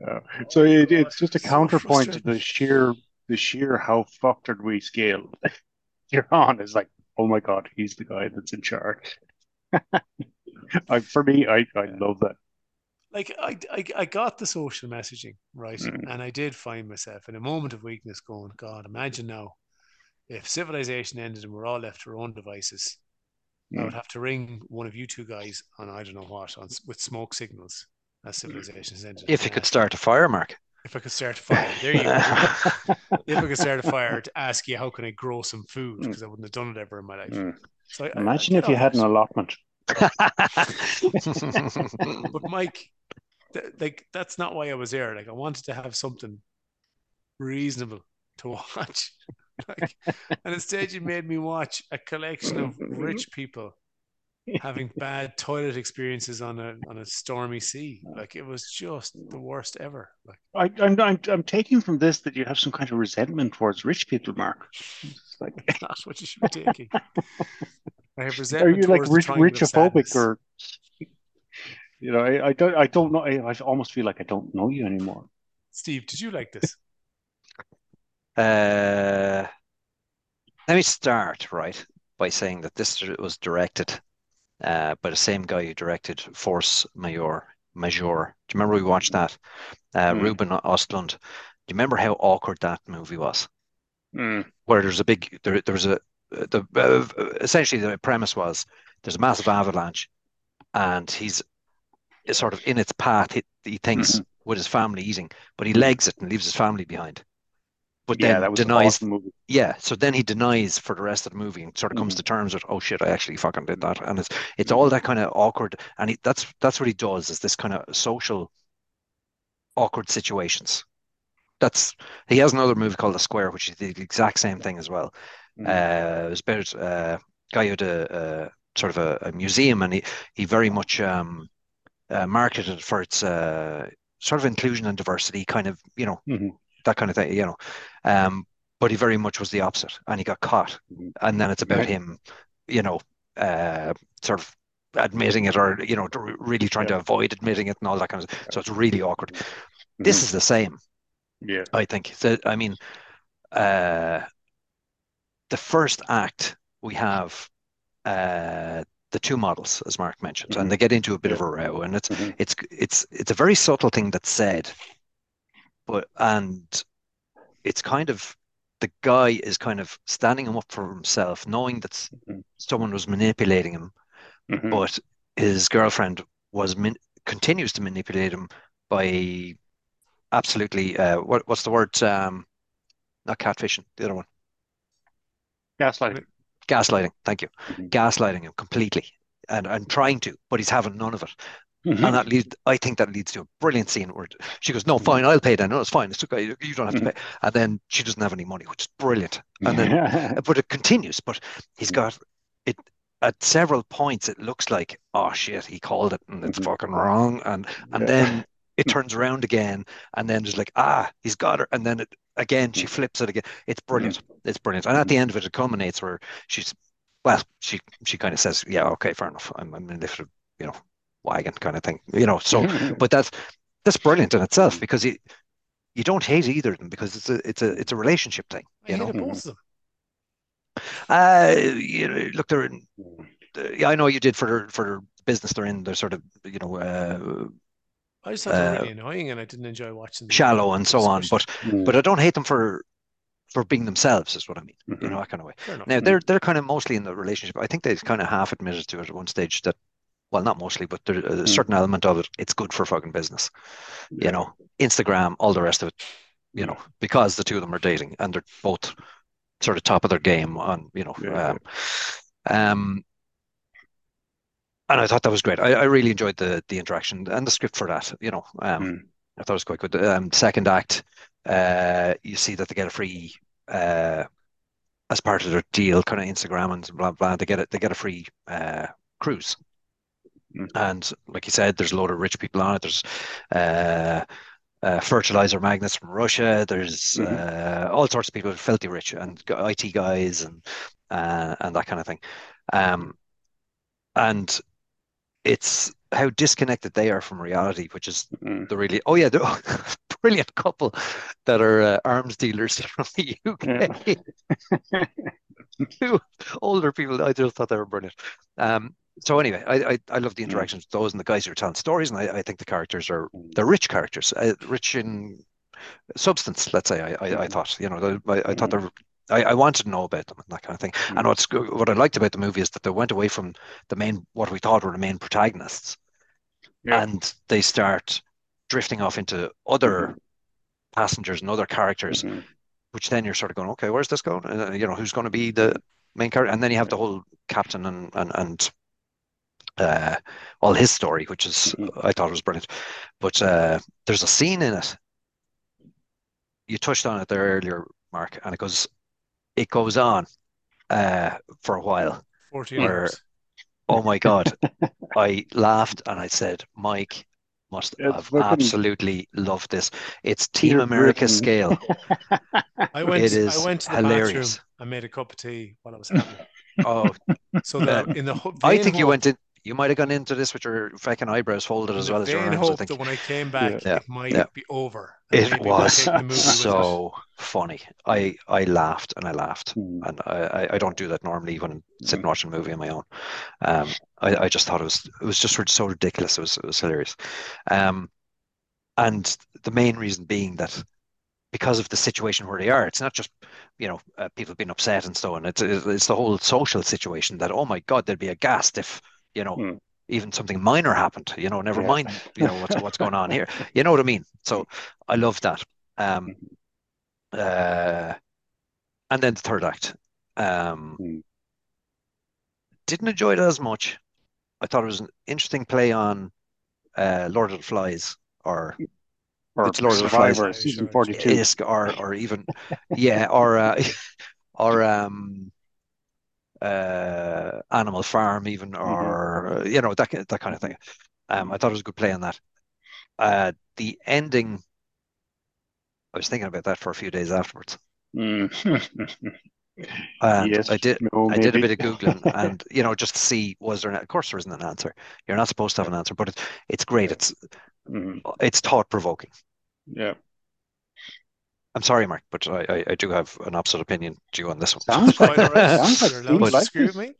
Yeah. So it, it's just a so counterpoint to the sheer the sheer how fucked are we scale you're on is like, oh my god, he's the guy that's in charge. I, for me, I, I love that. Like I, I, I got the social messaging right, mm. and I did find myself in a moment of weakness, going, God, imagine now if civilization ended and we're all left to our own devices, mm. I would hmm. have to ring one of you two guys on I don't know what on with smoke signals as civilization has ended. If you could start a fire, Mark. If I could start a fire, there you go. if I could start a fire to ask you how can I grow some food because hmm. I wouldn't have done it ever in my life. Mm. So I, Imagine I, if you had an allotment. but Mike, th- like that's not why I was there. Like I wanted to have something reasonable to watch. like, and instead, you made me watch a collection of rich people having bad toilet experiences on a on a stormy sea. Like it was just the worst ever. Like I, am I'm, I'm taking from this that you have some kind of resentment towards rich people, Mark. It's like that's what you should be taking. I have resentment. Are you like rich, richophobic or? You know, I, I don't I don't know. I, I almost feel like I don't know you anymore. Steve, did you like this? Uh, let me start right by saying that this was directed uh, by the same guy who directed Force Major. Majeure. Do you remember we watched that? Uh, mm. Ruben Ostlund. Do you remember how awkward that movie was? Mm. Where there's a big there, there was a the uh, essentially the premise was there's a massive avalanche and he's sort of in its path. He, he thinks mm-hmm. with his family eating, but he legs it and leaves his family behind but yeah, then denies. Awesome yeah, so then he denies for the rest of the movie and sort of comes mm-hmm. to terms with, oh shit, I actually fucking did that, and it's it's all that kind of awkward, and he, that's that's what he does is this kind of social awkward situations. That's he has another movie called The Square, which is the exact same thing as well. Mm-hmm. Uh, it was about uh, guy who had a, a sort of a, a, museum, and he he very much um, uh, marketed for its uh, sort of inclusion and diversity, kind of you know. Mm-hmm that kind of thing, you know. Um, but he very much was the opposite, and he got caught. Mm-hmm. And then it's about him, you know, uh, sort of admitting it, or you know, really trying yeah. to avoid admitting it, and all that kind of. Stuff. So it's really awkward. Mm-hmm. This is the same. Yeah, I think. So, I mean, uh, the first act we have uh, the two models, as Mark mentioned, mm-hmm. and they get into a bit yeah. of a row, and it's mm-hmm. it's it's it's a very subtle thing that's said, but and it's kind of the guy is kind of standing him up for himself, knowing that mm-hmm. someone was manipulating him, mm-hmm. but his girlfriend was min- continues to manipulate him by absolutely uh, what what's the word? Um, not catfishing, the other one. Gaslighting. Gaslighting. Thank you. Mm-hmm. Gaslighting him completely, and and trying to, but he's having none of it. Mm-hmm. And that leads, I think that leads to a brilliant scene where she goes, "No, mm-hmm. fine, I'll pay then. No, it's fine. It's okay. You don't have to mm-hmm. pay." And then she doesn't have any money, which is brilliant. And then, but it continues. But he's mm-hmm. got it at several points. It looks like, oh shit, he called it, and it's mm-hmm. fucking wrong. And and yeah. then it turns around again, and then there's like, ah, he's got her, and then it again she flips it again. It's brilliant. It's brilliant. And at the end of it, it culminates where she's, well, she she kind of says, yeah, okay, fair enough. I'm I'm you know wagon kind of thing, you know. So, but that's that's brilliant in itself because you you don't hate either of them because it's a it's a it's a relationship thing, you know. both of them. Uh, you know, look, they're in, Mm. yeah, I know you did for their, for their business they're in. They're sort of, you know, uh, I just thought they were Uh, really annoying, and I didn't enjoy watching them. shallow and so on. But Mm. but I don't hate them for for being themselves, is what I mean. You Mhm. know, that kind of way. Now they're they're kind of mostly in the relationship. I think they kind of half admitted to it at one stage that, well, not mostly, but there's a certain element of it. It's good for fucking business. Yeah. You know, Instagram, all the rest of it. You know, because the two of them are dating and they're both sort of top of their game on. You know, Yeah. um, um, and I thought that was great. I, I really enjoyed the the interaction and the script for that. You know, um, Mm. I thought it was quite good. Um, second act, uh, you see that they get a free, uh, as part of their deal, kind of Instagram and blah blah. They get it. They get a free uh, cruise, Mm. and like you said, there's a lot of rich people on it. There's uh, uh, fertilizer magnets from Russia. There's Mhm. uh, all sorts of people, filthy rich, and IT guys, and uh, and that kind of thing. Um, and it's how disconnected they are from reality, which is Mm. the really oh yeah, the brilliant couple that are uh, arms dealers from the UK. Two older people. I just thought they were brilliant. Um, so anyway, I, I I love the Mm. interactions with those and the guys who are telling stories, and I, I think the characters are Mm. they're rich characters, uh, rich in substance. Let's say I I, I Mhm. thought you know I, I thought they're. I, I wanted to know about them and that kind of thing. And what's what I liked about the movie is that they went away from the main, what we thought were the main protagonists, Yeah. and they start drifting off into other passengers and other characters, Mhm. which then you're sort of going, okay, where's this going? Uh, you know, who's going to be the main character? And then you have the whole captain and and and uh, all his story, which is Mhm. I thought was brilliant. But uh, there's a scene in it. You touched on it there earlier, Mark, and it goes, it goes on uh, for a while. 14 Where- hours. Oh my God. I laughed and I said, Mike must It's have fucking- absolutely loved this. It's Team Peter America Griffin. scale. I went. It is I went to the hilarious. bathroom. I made a cup of tea while I was having it. Oh, So that in the ho- I vain think you went in, you might have gone into this with your fucking eyebrows folded in as well as your vain arms, I think. that when I came back, Yeah. it might Yeah. be over. It was take the movie with it. so funny. I I laughed and I laughed. Mm. And I, I, I don't do that normally when I'm sitting Mm. watching a movie on my own. Um, I, I just thought it was it was just so ridiculous. It was it was hilarious. Um, and the main reason being that because of the situation where they are, it's not just you know uh, people being upset and so on. It's it's the whole social situation that oh my God, they'd be aghast if you know Mm. even something minor happened. You know, never Yeah. mind you know what's what's going on here. You know what I mean? So I love that. Um, uh, and then the third act. Um, Mm. didn't enjoy it as much. I thought it was an interesting play on uh, Lord of the Flies or Or It's Lord of the Flies. Survivor, season Sure. 42. Or or even yeah or uh, or um uh Animal Farm even or uh, you know that that kind of thing. Um, I thought it was a good play on that. Uh, the ending. I was thinking about that for a few days afterwards. Mm. And yes, I did no, I did a bit of googling and you know just to see was there an, of course there isn't an answer. You're not supposed to have an answer, but it's it's great. It's Mhm. it's thought provoking. Yeah. I'm sorry, Mark, but I, I, I do have an opposite opinion due on this one. Sounds Quite all right. Sounds like You're allowed Steve to But- likes disagree this. with me.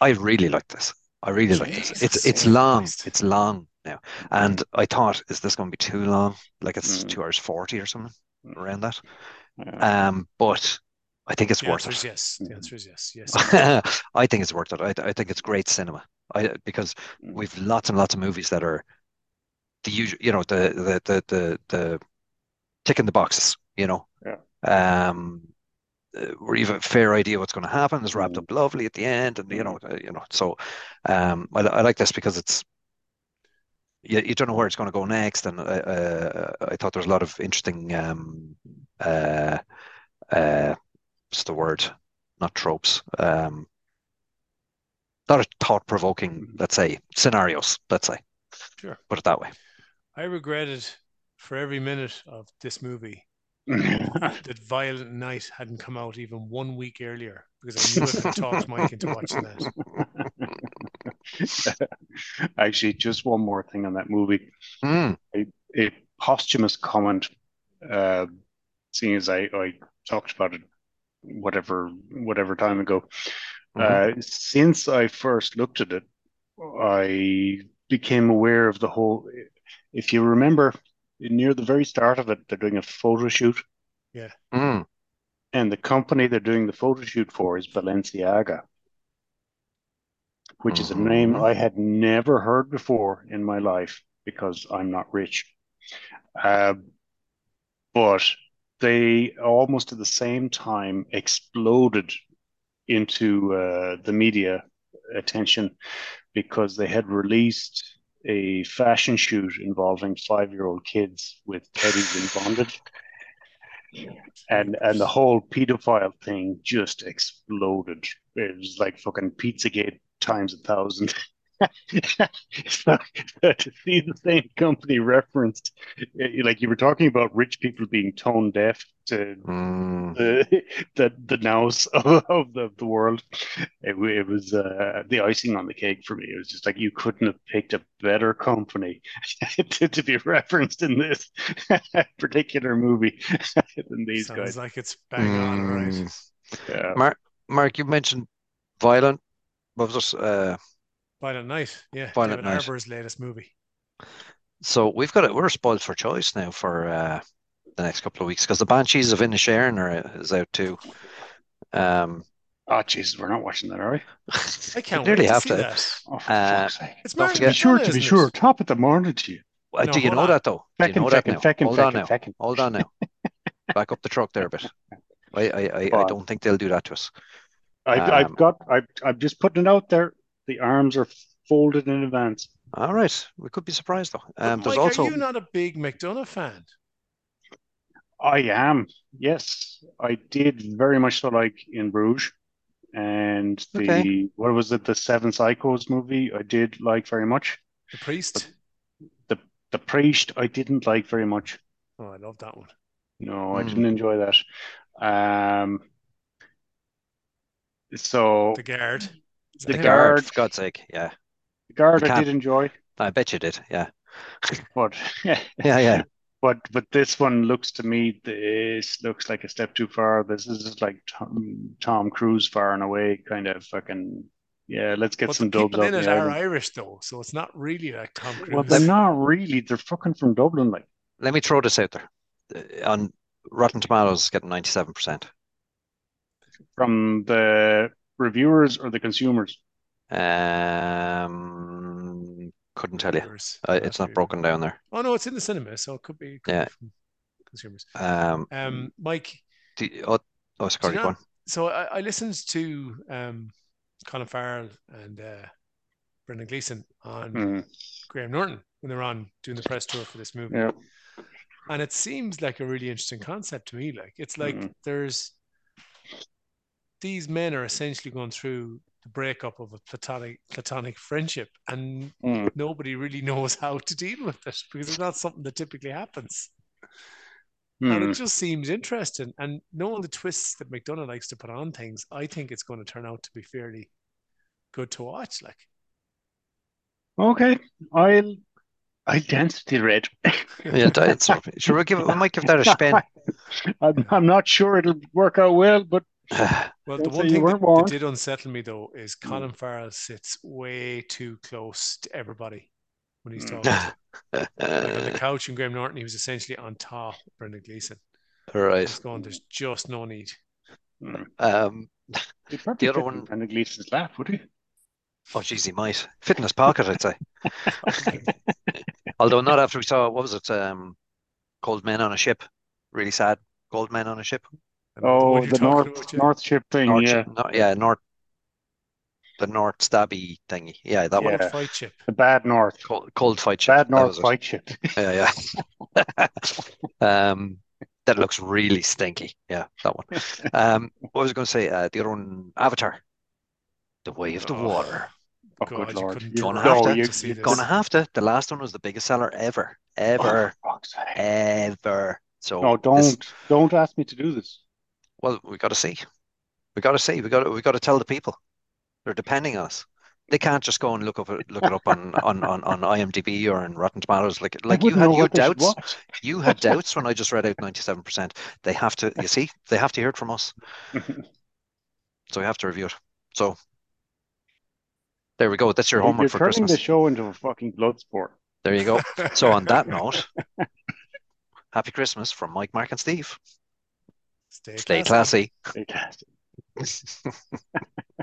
I really like this. I really like this. It's it's long. Christ. It's long now, and I thought, is this going to be too long? Like it's Mm. two hours forty or something around that. Yeah. Um, but I think it's The worth it. yes. The answer is yes. Yes. I think it's worth it. I, I think it's great cinema. I because Mm. we've lots and lots of movies that are the usual, you know, the the the the, the ticking the boxes, you know. Yeah. Um, uh, have a fair idea what's going to happen. It's wrapped up lovely at the end, and you know, uh, you know. So, um, I, I like this because it's you, you don't know where it's going to go next, and uh, uh, I thought there was a lot of interesting um, uh, uh, what's the word? Not tropes. Um, a thought-provoking, let's say, scenarios. Let's say, Sure. put it that way. I regretted for every minute of this movie that Violent Night hadn't come out even one week earlier because I knew I could talk Mike into watching that. Actually, just one more thing on that movie. Mm, A posthumous comment, uh, seeing as I, I talked about it whatever whatever time ago. Mhm. Uh, since I first looked at it, I became aware of the whole. If you remember, near the very start of it, they're doing a photo shoot, Mm. and the company they're doing the photo shoot for is Balenciaga, which is a name Mhm. I had never heard before in my life because I'm not rich. Uh, but they almost at the same time exploded into uh, the media attention because they had released a fashion shoot involving five-year-old kids with teddies in bondage, and and the whole pedophile thing just exploded. It was like fucking Pizzagate times a thousand. So, to see the same company referenced, eh, like you were talking about rich people being tone deaf to Mm. the the, the nous of, of the, the world. It, it was uh, the icing on the cake for me. It was just like you couldn't have picked a better company to, to be referenced in this particular movie than these Sounds guys. like it's bang on, all right. Mm. Yeah. Mark, Mark, you mentioned Violent. What was this? Uh, Violent Night, yeah. Violent David Night. Harbour's latest movie. so we've got it. We're spoiled for choice now for uh, the next couple of weeks because the Banshees of Inisherin are is out too. Um, Oh, Jesus, we're not watching that, are we? I can't we nearly wait to have see to. that. Oh, for Uh, fuck's sake. It's Don't To be sure, to be isn't sure, it? top of the morning to you. uh, No, do you know on. that though? Do you Feckin', that feckin', now? feckin', Hold on feckin', now. feckin'. Hold on now. Back up the truck there a bit. I, I, I, I don't think they'll do that to us. I've, Um, I've got, I've, I'm just putting it out there. The arms are folded in advance. All right, we could be surprised though. But Um, there's Mike, also are you not a big McDonagh fan? I am, yes. I did very much so like in Bruges. And the, Okay. what was it, the Seven Psychos movie, I did like very much. The Priest? The The Priest, I didn't like very much. Oh, I love that one. No, I Hmm. didn't enjoy that. Um, so The Guard. Is The guard, Guard. for God's sake. Yeah, the guard you I can't- did enjoy, I bet you did. Yeah, but yeah, yeah. but but this one looks to me this looks like a step too far. This is like Tom, Tom Cruise far and away kind of fucking yeah. Let's get But some the dubs people out in it are. Irish, though, so it's not really like Tom Cruise. Well, they're not really. They're fucking from Dublin, like. Let me throw this out there. Uh, On Rotten Tomatoes, getting ninety-seven percent. From the reviewers or the consumers? Um, couldn't tell you. Viewers. Uh, it's not broken down there. Oh no, it's in the cinema, so it could be, could Yeah. be from consumers. Um, Um, Mike, do you- oh, oh, do sorry, you go know- on. so I, I listened to um, Colin Farrell and uh, Brendan Gleeson on Mm, Graham Norton when they're on doing the press tour for this movie. yeah. And it seems like a really interesting concept to me. Like it's like Mhm. there's these men are essentially going through the breakup of a platonic platonic friendship, and Mm. nobody really knows how to deal with it because it's not something that typically happens. Mm. And it just seems interesting. And knowing the twists that McDonagh likes to put on things, I think it's going to turn out to be fairly good to watch. Like, Okay, I'll I density read. Yeah, it's, sure, we'll give it, we might give that a spin. I'm, I'm not sure it'll work out well, but well, the one thing that, that did unsettle me though is Colin Farrell sits way too close to everybody when he's Mm. talking. like on the couch in Graham Norton, he was essentially on top of Brendan Gleeson. Right. Just going, there's just no need. mm, Um, The other one- Brendan Gleeson's lap, would he? oh, geez, he might. Fit in his pocket, I'd say. Although not after we saw, what was it? Um, Cold Men on a Ship. Really sad. Cold Men on a Ship. I know Oh, one you're the North about, yeah. North Ship thing, North, yeah, no, yeah, North. The North stabby thingy. Yeah, that one. Fight chip. the Bad North, Cold, cold fight ship. Bad that North was it. fight ship. Yeah, yeah. um, that looks really stinky. Yeah, that one. Um, what was I going to say? Uh, the other one, Avatar, The Way of the Oh. Water. Oh, God, good lord! couldn't You- Gonna You're have no, to. you, to you this. Gonna have to. The last one was the biggest seller ever, Oh, ever, for fuck's sake. ever. So No, don't don't ask me to do this. Well, we got to see. We got to see. We got to. We got to tell the people. They're depending on us. They can't just go and look up look it up on on on, on IMDb or in Rotten Tomatoes. Like like you had know you what they should doubts. You had doubts when I just read out 97%. They have to, you see, they have to hear it from us. So we have to review it. So there we go. That's your homework You're for turning Christmas. the show into a fucking blood sport. There you go. So on that note, happy Christmas from Mike, Mark, and Steve. Stay Stay classy. classy. Fantastic.